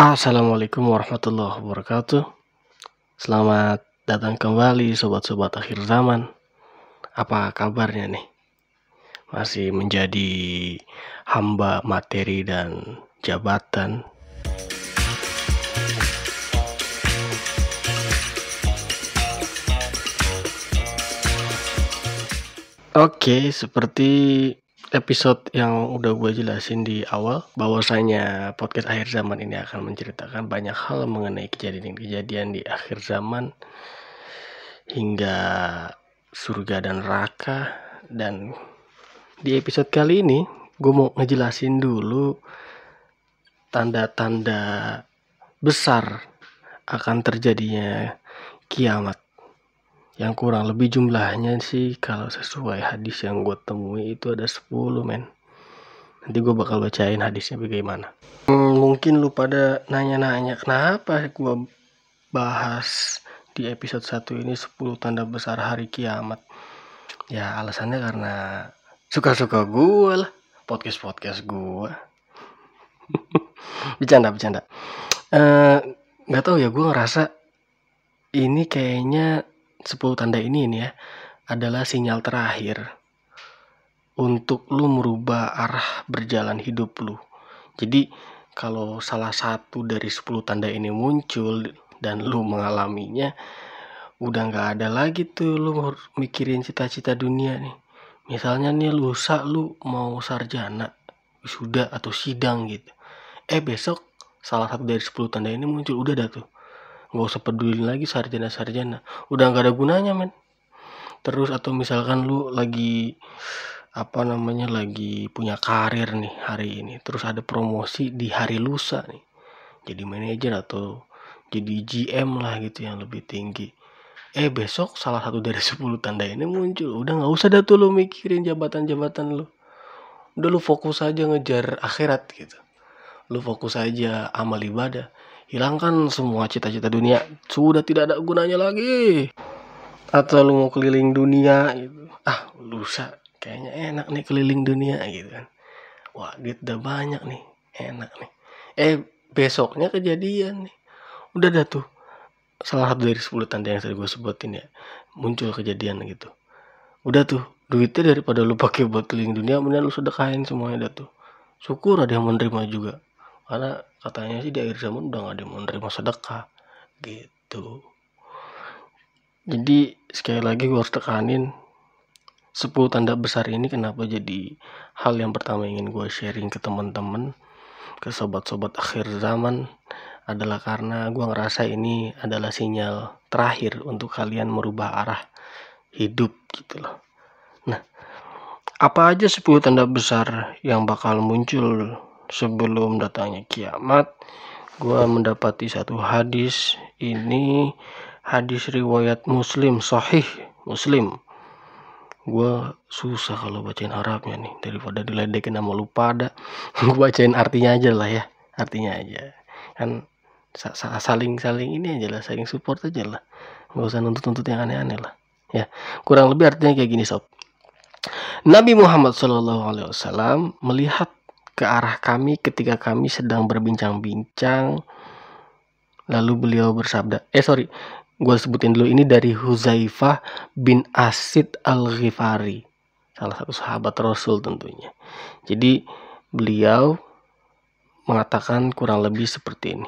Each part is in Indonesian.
Assalamualaikum warahmatullahi wabarakatuh. Selamat datang kembali sobat-sobat akhir zaman. Apa kabarnya nih? Masih menjadi hamba materi dan jabatan. Oke, seperti episode yang udah gue jelasin di awal bahwasanya podcast akhir zaman ini akan menceritakan banyak hal mengenai kejadian-kejadian di akhir zaman hingga surga dan neraka. Dan di episode kali ini gue mau ngejelasin dulu tanda-tanda besar akan terjadinya kiamat yang kurang lebih jumlahnya sih kalau sesuai hadis yang gue temui itu ada 10 men. Nanti gue bakal bacain hadisnya bagaimana. Hmm, mungkin lu pada nanya-nanya kenapa gue bahas di episode 1 ini 10 tanda besar hari kiamat? Ya alasannya karena suka-suka gue lah podcast-podcast gue bercanda bercanda. Eh, nggak uh, tahu ya gue ngerasa ini kayaknya 10 tanda ini ini ya adalah sinyal terakhir untuk lu merubah arah berjalan hidup lu. Jadi kalau salah satu dari 10 tanda ini muncul dan lu mengalaminya udah nggak ada lagi tuh lu mikirin cita-cita dunia nih. Misalnya nih lusa lu mau sarjana, sudah atau sidang gitu. Eh besok salah satu dari 10 tanda ini muncul udah dah tuh nggak usah peduli lagi sarjana-sarjana. Udah nggak ada gunanya men. Terus atau misalkan lu lagi apa namanya lagi punya karir nih hari ini terus ada promosi di hari lusa nih jadi manajer atau jadi GM lah gitu yang lebih tinggi. Eh besok salah satu dari 10 tanda ini muncul. Udah nggak usah dah tuh lu mikirin jabatan-jabatan lu. Udah lu fokus aja ngejar akhirat gitu. Lu fokus aja amal ibadah hilangkan semua cita-cita dunia. Sudah tidak ada gunanya lagi. Atau lu mau keliling dunia gitu. Ah lusa. Kayaknya enak nih keliling dunia gitu kan. Wah duit udah banyak nih. Enak nih. Eh besoknya kejadian nih. Udah dah tuh. Salah satu dari 10 tanda yang tadi gue sebutin ya. Muncul kejadian gitu. Udah tuh. Duitnya daripada lu pakai buat keliling dunia mendingan lu sedekahin semuanya dah tuh. Syukur ada yang menerima juga. Karena katanya sih di akhir zaman udah gak ada yang menerima sedekah gitu. Jadi sekali lagi gue harus tekanin 10 tanda besar ini kenapa jadi hal yang pertama ingin gue sharing ke teman-teman ke sobat-sobat akhir zaman adalah karena gue ngerasa ini adalah sinyal terakhir untuk kalian merubah arah hidup gitu loh. Nah apa aja 10 tanda besar yang bakal muncul sebelum datangnya kiamat gue mendapati satu hadis. Ini hadis riwayat muslim sahih muslim. Gue susah kalau bacain Arabnya nih daripada diledekin sama lupa ada. Gue bacain artinya aja lah ya artinya aja. Kan saling saling ini aja lah saling support aja lah. Nggak usah nuntut nuntut yang aneh-aneh lah ya. Kurang lebih artinya kayak gini sob. Nabi Muhammad SAW melihat ke arah kami ketika kami sedang berbincang-bincang. Lalu beliau bersabda, eh sorry, gue sebutin dulu ini dari Huzaifah bin Asid al-Ghifari. Salah satu sahabat Rasul tentunya. Jadi beliau mengatakan kurang lebih seperti ini.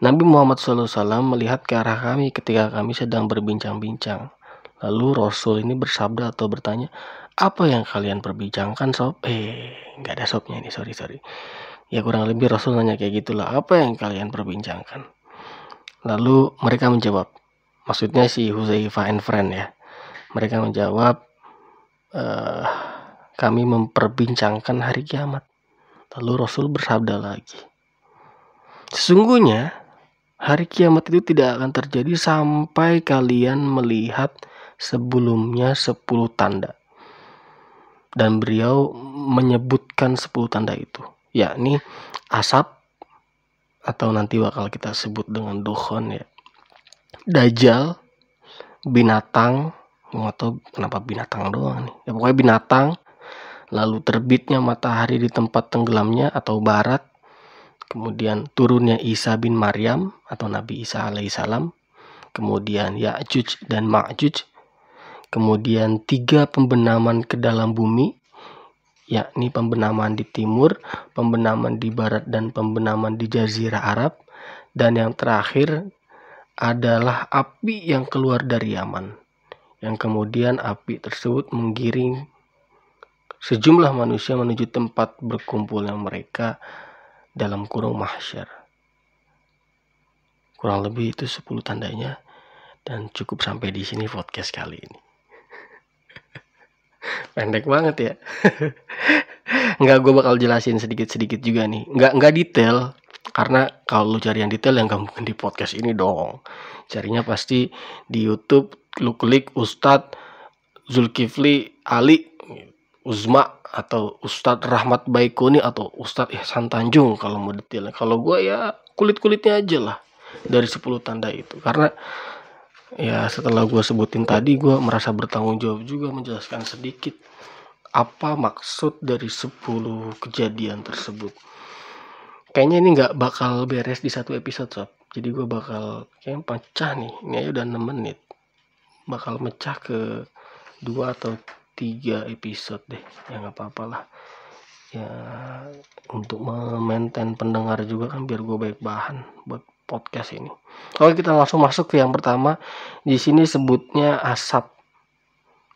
Nabi Muhammad SAW melihat ke arah kami ketika kami sedang berbincang-bincang. Lalu Rasul ini bersabda atau bertanya, apa yang kalian perbincangkan sob? Eh, nggak ada sobnya ini, sorry sorry. Ya kurang lebih Rasul nanya kayak gitulah, apa yang kalian perbincangkan? Lalu mereka menjawab, maksudnya si Huzaifah and friend ya. Mereka menjawab, uh, kami memperbincangkan hari kiamat. Lalu Rasul bersabda lagi, sesungguhnya hari kiamat itu tidak akan terjadi sampai kalian melihat sebelumnya 10 tanda. Dan beliau menyebutkan 10 tanda itu, yakni asap atau nanti bakal kita sebut dengan dukhon ya. Dajjal, binatang, tahu kenapa binatang doang nih. Ya pokoknya binatang, lalu terbitnya matahari di tempat tenggelamnya atau barat, kemudian turunnya Isa bin Maryam atau Nabi Isa alaihissalam, kemudian Ya'juj dan Ma'juj, kemudian tiga pembenaman ke dalam bumi, yakni pembenaman di timur, pembenaman di barat, dan pembenaman di Jazirah Arab, dan yang terakhir adalah api yang keluar dari Yaman, yang kemudian api tersebut menggiring sejumlah manusia menuju tempat berkumpulnya mereka dalam kurung mahsyar. Kurang lebih itu 10 tandanya dan cukup sampai di sini podcast kali ini. Pendek banget ya. Enggak gue bakal jelasin sedikit-sedikit juga nih. Enggak enggak detail karena kalau lu cari yang detail yang gak mungkin di podcast ini dong. Carinya pasti di YouTube lu klik Ustadz Zulkifli Ali Uzma atau Ustadz Rahmat Baikuni atau Ustadz Ihsan Tanjung kalau mau detail. Kalau gue ya kulit-kulitnya aja lah dari 10 tanda itu. Karena ya setelah gue sebutin tadi gue merasa bertanggung jawab juga menjelaskan sedikit apa maksud dari 10 kejadian tersebut. Kayaknya ini nggak bakal beres di satu episode sob. Jadi gue bakal kayak pecah nih. Ini aja udah 6 menit. Bakal mecah ke dua atau tiga episode deh ya nggak apa-apa lah ya untuk memaintain pendengar juga kan biar gue baik bahan buat podcast ini. Oke kita langsung masuk ke yang pertama. Di sini sebutnya asap.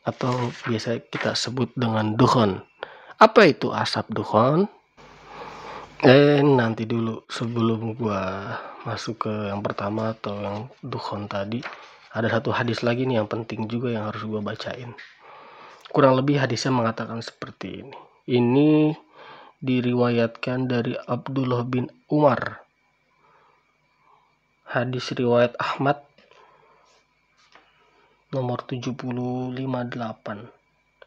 Atau biasa kita sebut dengan duhon. Apa itu asap duhon? Eh nanti dulu sebelum gue masuk ke yang pertama atau yang duhon tadi ada satu hadis lagi nih yang penting juga yang harus gue bacain. Kurang lebih hadisnya mengatakan seperti ini. Ini diriwayatkan dari Abdullah bin Umar. Hadis riwayat Ahmad nomor 758.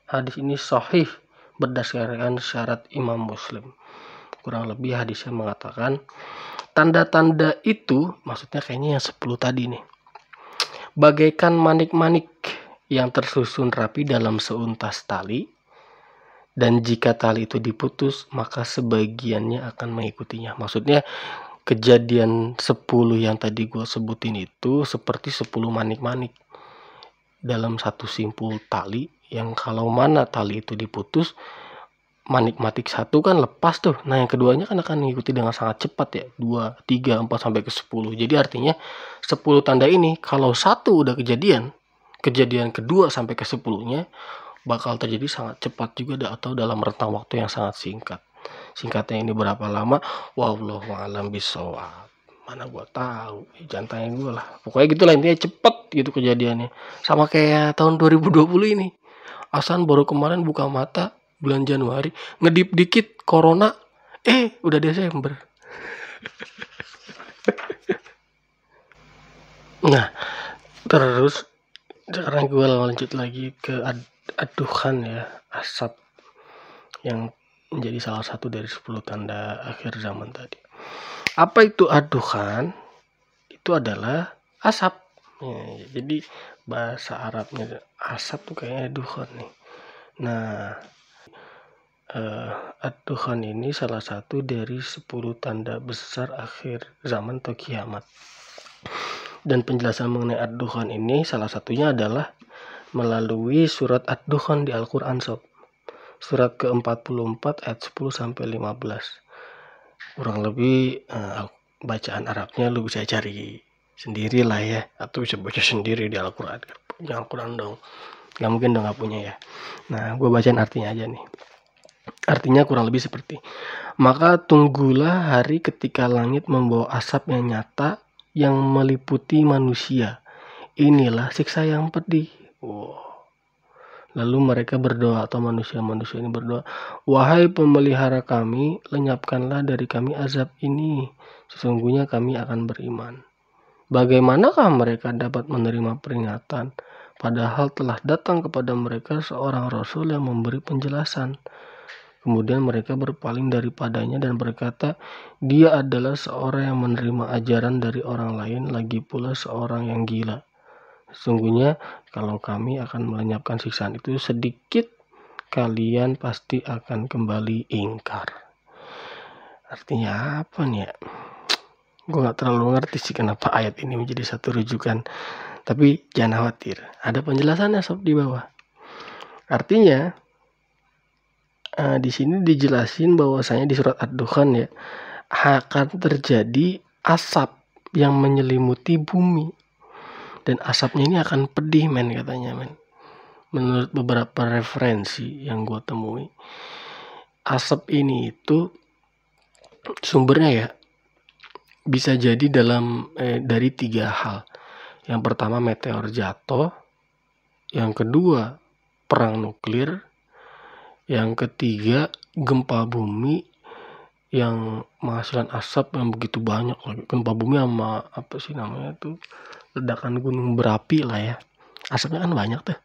Hadis ini sahih berdasarkan syarat Imam Muslim. Kurang lebih hadisnya mengatakan tanda-tanda itu maksudnya kayaknya yang 10 tadi nih. Bagaikan manik-manik yang tersusun rapi dalam seuntas tali dan jika tali itu diputus maka sebagiannya akan mengikutinya maksudnya kejadian 10 yang tadi gue sebutin itu seperti 10 manik-manik. Dalam satu simpul tali yang kalau mana tali itu diputus manik-matik satu kan lepas tuh. Nah yang keduanya kan akan mengikuti dengan sangat cepat ya. 2, 3, 4 sampai ke 10 jadi artinya 10 tanda ini kalau satu udah kejadian kejadian kedua sampai ke sepuluhnya bakal terjadi sangat cepat juga atau dalam rentang waktu yang sangat singkat. Singkatnya ini berapa lama? Wallahu alam bisawab. Mana gua tahu, jangan tanya gue lah. Pokoknya gitu lah intinya cepet gitu kejadiannya. Sama kayak tahun 2020 ini. Asan baru kemarin buka mata bulan Januari, ngedip dikit corona, eh udah Desember. nah, terus sekarang gue lanjut lagi ke ad aduhan ya asap yang menjadi salah satu dari 10 tanda akhir zaman tadi. Apa itu aduhan? Itu adalah asap. Ya, jadi bahasa Arabnya asap tuh kayaknya aduhan nih. Nah uh, aduhan ini salah satu dari 10 tanda besar akhir zaman atau kiamat. Dan penjelasan mengenai ad-dukhan ini salah satunya adalah melalui surat ad-dukhan di Al-Quran Sob. Surat ke-44 ayat 10 sampai 15. Kurang lebih uh, bacaan Arabnya lu bisa cari sendiri lah ya atau bisa baca sendiri di Al-Quran punya Al-Quran dong nggak mungkin dong nggak punya ya nah gue bacain artinya aja nih artinya kurang lebih seperti maka tunggulah hari ketika langit membawa asap yang nyata yang meliputi manusia. Inilah siksa yang pedih. Wow. Lalu mereka berdoa atau manusia-manusia ini berdoa, "Wahai pemelihara kami, lenyapkanlah dari kami azab ini. Sesungguhnya kami akan beriman." Bagaimanakah mereka dapat menerima peringatan padahal telah datang kepada mereka seorang rasul yang memberi penjelasan? Kemudian mereka berpaling daripadanya dan berkata, "Dia adalah seorang yang menerima ajaran dari orang lain, lagi pula seorang yang gila." Sesungguhnya, kalau kami akan melenyapkan siksaan itu sedikit, kalian pasti akan kembali ingkar. artinya apa nih ya? Gue nggak terlalu ngerti sih kenapa ayat ini menjadi satu rujukan. Tapi jangan khawatir ada penjelasannya sob di bawah. Artinya uh, di sini dijelasin bahwasanya di surat ad-dukhan ya akan terjadi asap yang menyelimuti bumi dan asapnya ini akan pedih men katanya men menurut beberapa referensi yang gue temui asap ini itu sumbernya ya bisa jadi dalam eh, dari tiga hal. Yang pertama meteor jatuh, yang kedua perang nuklir, yang ketiga gempa bumi yang menghasilkan asap yang begitu banyak. Gempa bumi sama apa sih namanya tuh ledakan gunung berapi lah ya. Asapnya kan banyak tuh.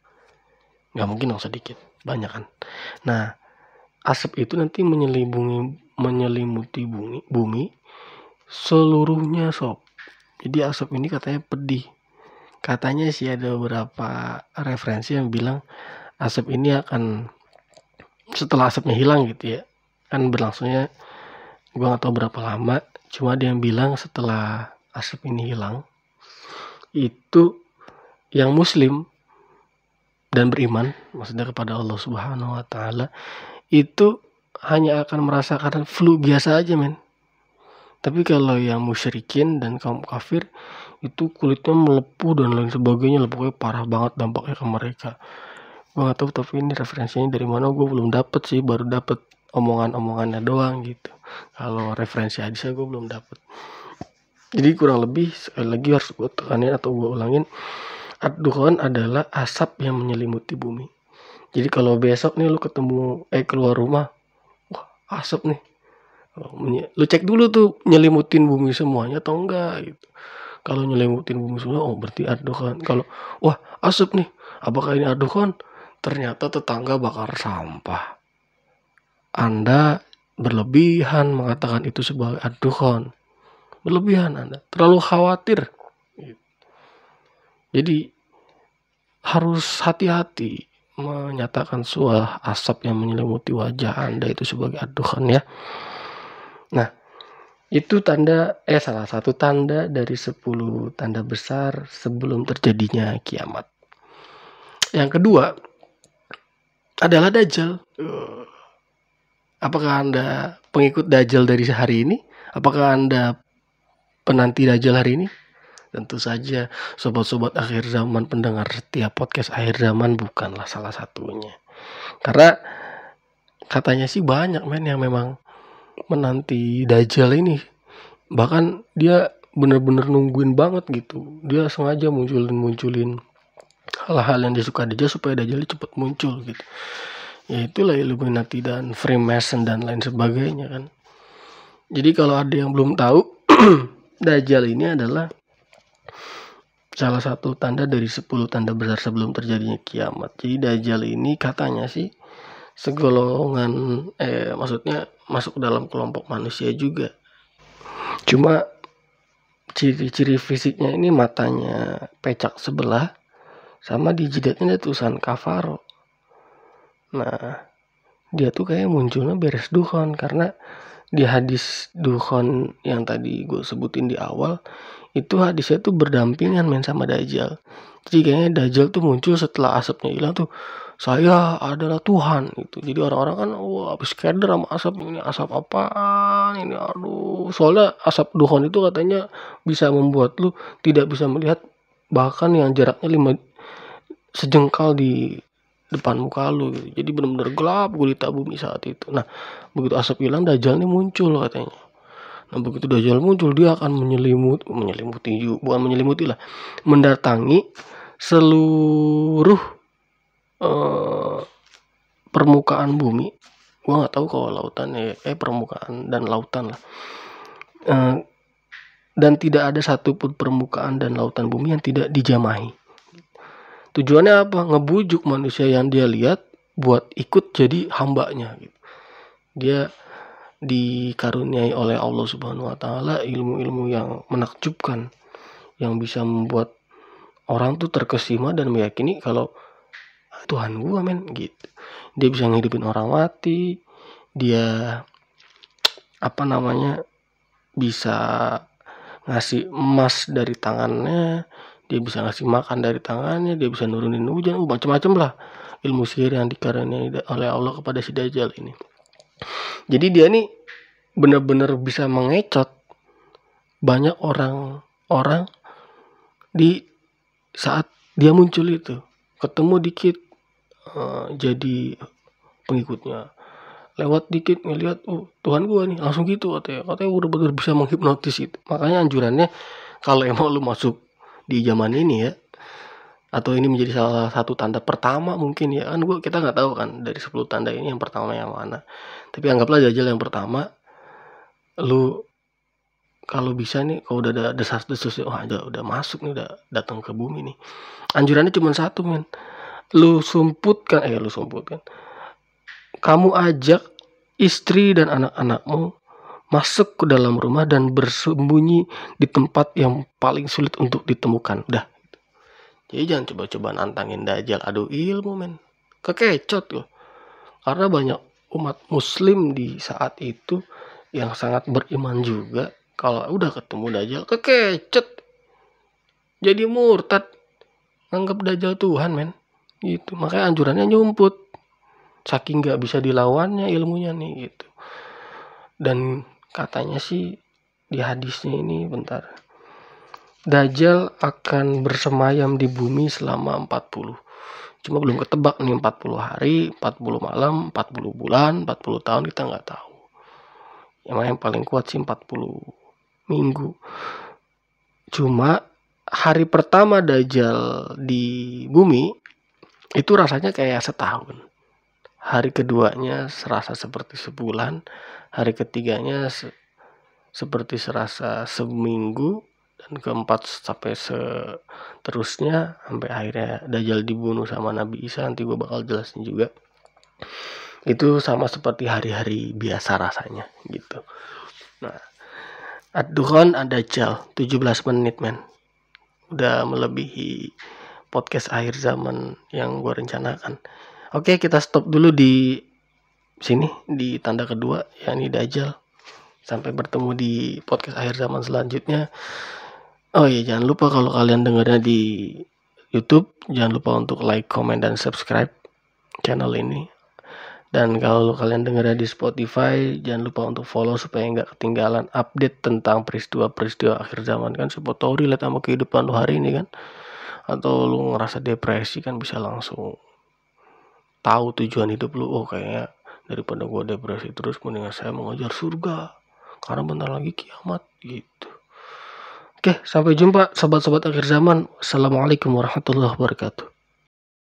Nggak mungkin dong sedikit, banyak kan. Nah, asap itu nanti menyelimuti menyelimuti bumi, bumi seluruhnya sob jadi asap ini katanya pedih katanya sih ada beberapa referensi yang bilang asap ini akan setelah asapnya hilang gitu ya kan berlangsungnya gue gak tahu berapa lama cuma ada yang bilang setelah asap ini hilang itu yang muslim dan beriman maksudnya kepada Allah Subhanahu wa taala itu hanya akan merasakan flu biasa aja men tapi kalau yang musyrikin dan kaum kafir itu kulitnya melepuh dan lain sebagainya, pokoknya parah banget dampaknya ke mereka. Gue gak tahu tapi ini referensinya dari mana gue belum dapet sih, baru dapet omongan-omongannya doang gitu. Kalau referensi hadisnya gue belum dapet. Jadi kurang lebih sekali lagi harus gue tekanin atau gue ulangin. ad adalah asap yang menyelimuti bumi. Jadi kalau besok nih lu ketemu eh keluar rumah, wah asap nih. Lu cek dulu tuh nyelimutin bumi semuanya atau enggak gitu. Kalau nyelimutin bumi semua oh berarti adukan kalau wah asap nih apakah ini adukan ternyata tetangga bakar sampah. Anda berlebihan mengatakan itu sebagai adukan berlebihan anda terlalu khawatir jadi harus hati-hati menyatakan suah asap yang menyelimuti wajah anda itu sebagai adukan ya Nah, itu tanda eh salah satu tanda dari 10 tanda besar sebelum terjadinya kiamat. Yang kedua adalah dajjal. Apakah Anda pengikut dajjal dari hari ini? Apakah Anda penanti dajjal hari ini? Tentu saja sobat-sobat akhir zaman pendengar setiap podcast akhir zaman bukanlah salah satunya. Karena katanya sih banyak men yang memang menanti Dajjal ini bahkan dia bener-bener nungguin banget gitu dia sengaja munculin munculin hal-hal yang disuka Dajjal supaya Dajjal cepet muncul gitu ya itulah Illuminati dan Freemason dan lain sebagainya kan jadi kalau ada yang belum tahu Dajjal ini adalah salah satu tanda dari 10 tanda besar sebelum terjadinya kiamat. Jadi Dajjal ini katanya sih segolongan eh maksudnya masuk dalam kelompok manusia juga. Cuma ciri-ciri fisiknya ini matanya pecak sebelah sama di jidatnya ada tulisan kafaro. Nah dia tuh kayak munculnya beres duhon karena di hadis duhon yang tadi gue sebutin di awal itu hadisnya tuh berdampingan main sama dajjal. Jadi kayaknya dajjal tuh muncul setelah asapnya hilang tuh saya adalah Tuhan itu jadi orang-orang kan wah habis keder sama asap ini asap apaan ini? Aduh. Soalnya asap duhon itu katanya bisa membuat lu tidak bisa melihat bahkan yang jaraknya lima sejengkal di depan muka lu gitu. jadi benar-benar gelap gulita bumi saat itu. Nah begitu asap hilang dajjal ini muncul katanya. Nah begitu dajjal muncul dia akan menyelimut menyelimuti bukan menyelimuti lah mendatangi seluruh Eh, permukaan bumi. Gue nggak tahu kalau lautan ya eh permukaan dan lautan lah. Uh, dan tidak ada satupun permukaan dan lautan bumi yang tidak dijamahi tujuannya apa? Ngebujuk manusia yang dia lihat buat ikut jadi hambanya gitu. Dia dikaruniai oleh Allah Subhanahu wa taala ilmu-ilmu yang menakjubkan yang bisa membuat orang tuh terkesima dan meyakini kalau Tuhan gue men gitu. Dia bisa ngidupin orang mati dia apa namanya bisa ngasih emas dari tangannya dia bisa ngasih makan dari tangannya dia bisa nurunin hujan uh, macam-macam lah ilmu sihir yang dikaruniai oleh Allah kepada si Dajjal ini. Jadi dia nih benar-benar bisa mengecot banyak orang-orang di saat dia muncul itu. Ketemu dikit uh, jadi pengikutnya. Lewat dikit ngelihat oh Tuhan gua nih langsung gitu katanya. Katanya udah bener bisa menghipnotis itu. Makanya anjurannya kalau emang lu masuk di zaman ini ya atau ini menjadi salah satu tanda pertama mungkin ya. Kan gua kita nggak tahu kan dari 10 tanda ini yang pertama yang mana. Tapi anggaplah jajal yang pertama lu kalau bisa nih kalau udah ada desas-desus oh udah udah masuk nih udah datang ke bumi nih. Anjurannya cuma satu men. Lu sumputkan eh lu sumputkan. Kamu ajak istri dan anak-anakmu masuk ke dalam rumah dan bersembunyi di tempat yang paling sulit untuk ditemukan. Udah. Jadi jangan coba-coba nantangin dajjal adu ilmu men. Kekecot loh. Karena banyak umat muslim di saat itu yang sangat beriman juga. Kalau udah ketemu dajjal kekecot. Jadi murtad. Anggap dajjal Tuhan men. Gitu. Makanya anjurannya nyumput saking nggak bisa dilawannya ilmunya nih gitu dan katanya sih di hadisnya ini bentar. Dajjal akan bersemayam di bumi selama 40 cuma belum ketebak nih 40 hari 40 malam 40 bulan 40 tahun kita nggak tahu. Yang yang paling kuat sih 40 minggu. Cuma hari pertama Dajjal di bumi itu rasanya kayak setahun hari keduanya serasa seperti sebulan, hari ketiganya se seperti serasa seminggu, dan keempat sampai seterusnya sampai akhirnya Dajjal dibunuh sama Nabi Isa nanti gue bakal jelasin juga. Itu sama seperti hari-hari biasa rasanya gitu. Nah Ad-Dukhon Ad-Dajjal 17 menit men. Udah melebihi podcast akhir zaman yang gue rencanakan Oke, kita stop dulu di sini di tanda kedua yakni Dajjal. Sampai bertemu di podcast akhir zaman selanjutnya. Oh iya, jangan lupa kalau kalian dengarnya di YouTube, jangan lupa untuk like, comment dan subscribe channel ini. Dan kalau kalian dengarnya di Spotify, jangan lupa untuk follow supaya nggak ketinggalan update tentang peristiwa-peristiwa akhir zaman kan. Siapa tahu relate sama kehidupan lu hari ini kan. Atau lu ngerasa depresi kan bisa langsung tahu tujuan hidup lu. Oh kayaknya daripada gue depresi terus mendingan saya mengejar surga. Karena bentar lagi kiamat gitu. Oke sampai jumpa sobat-sobat akhir zaman. Assalamualaikum warahmatullahi wabarakatuh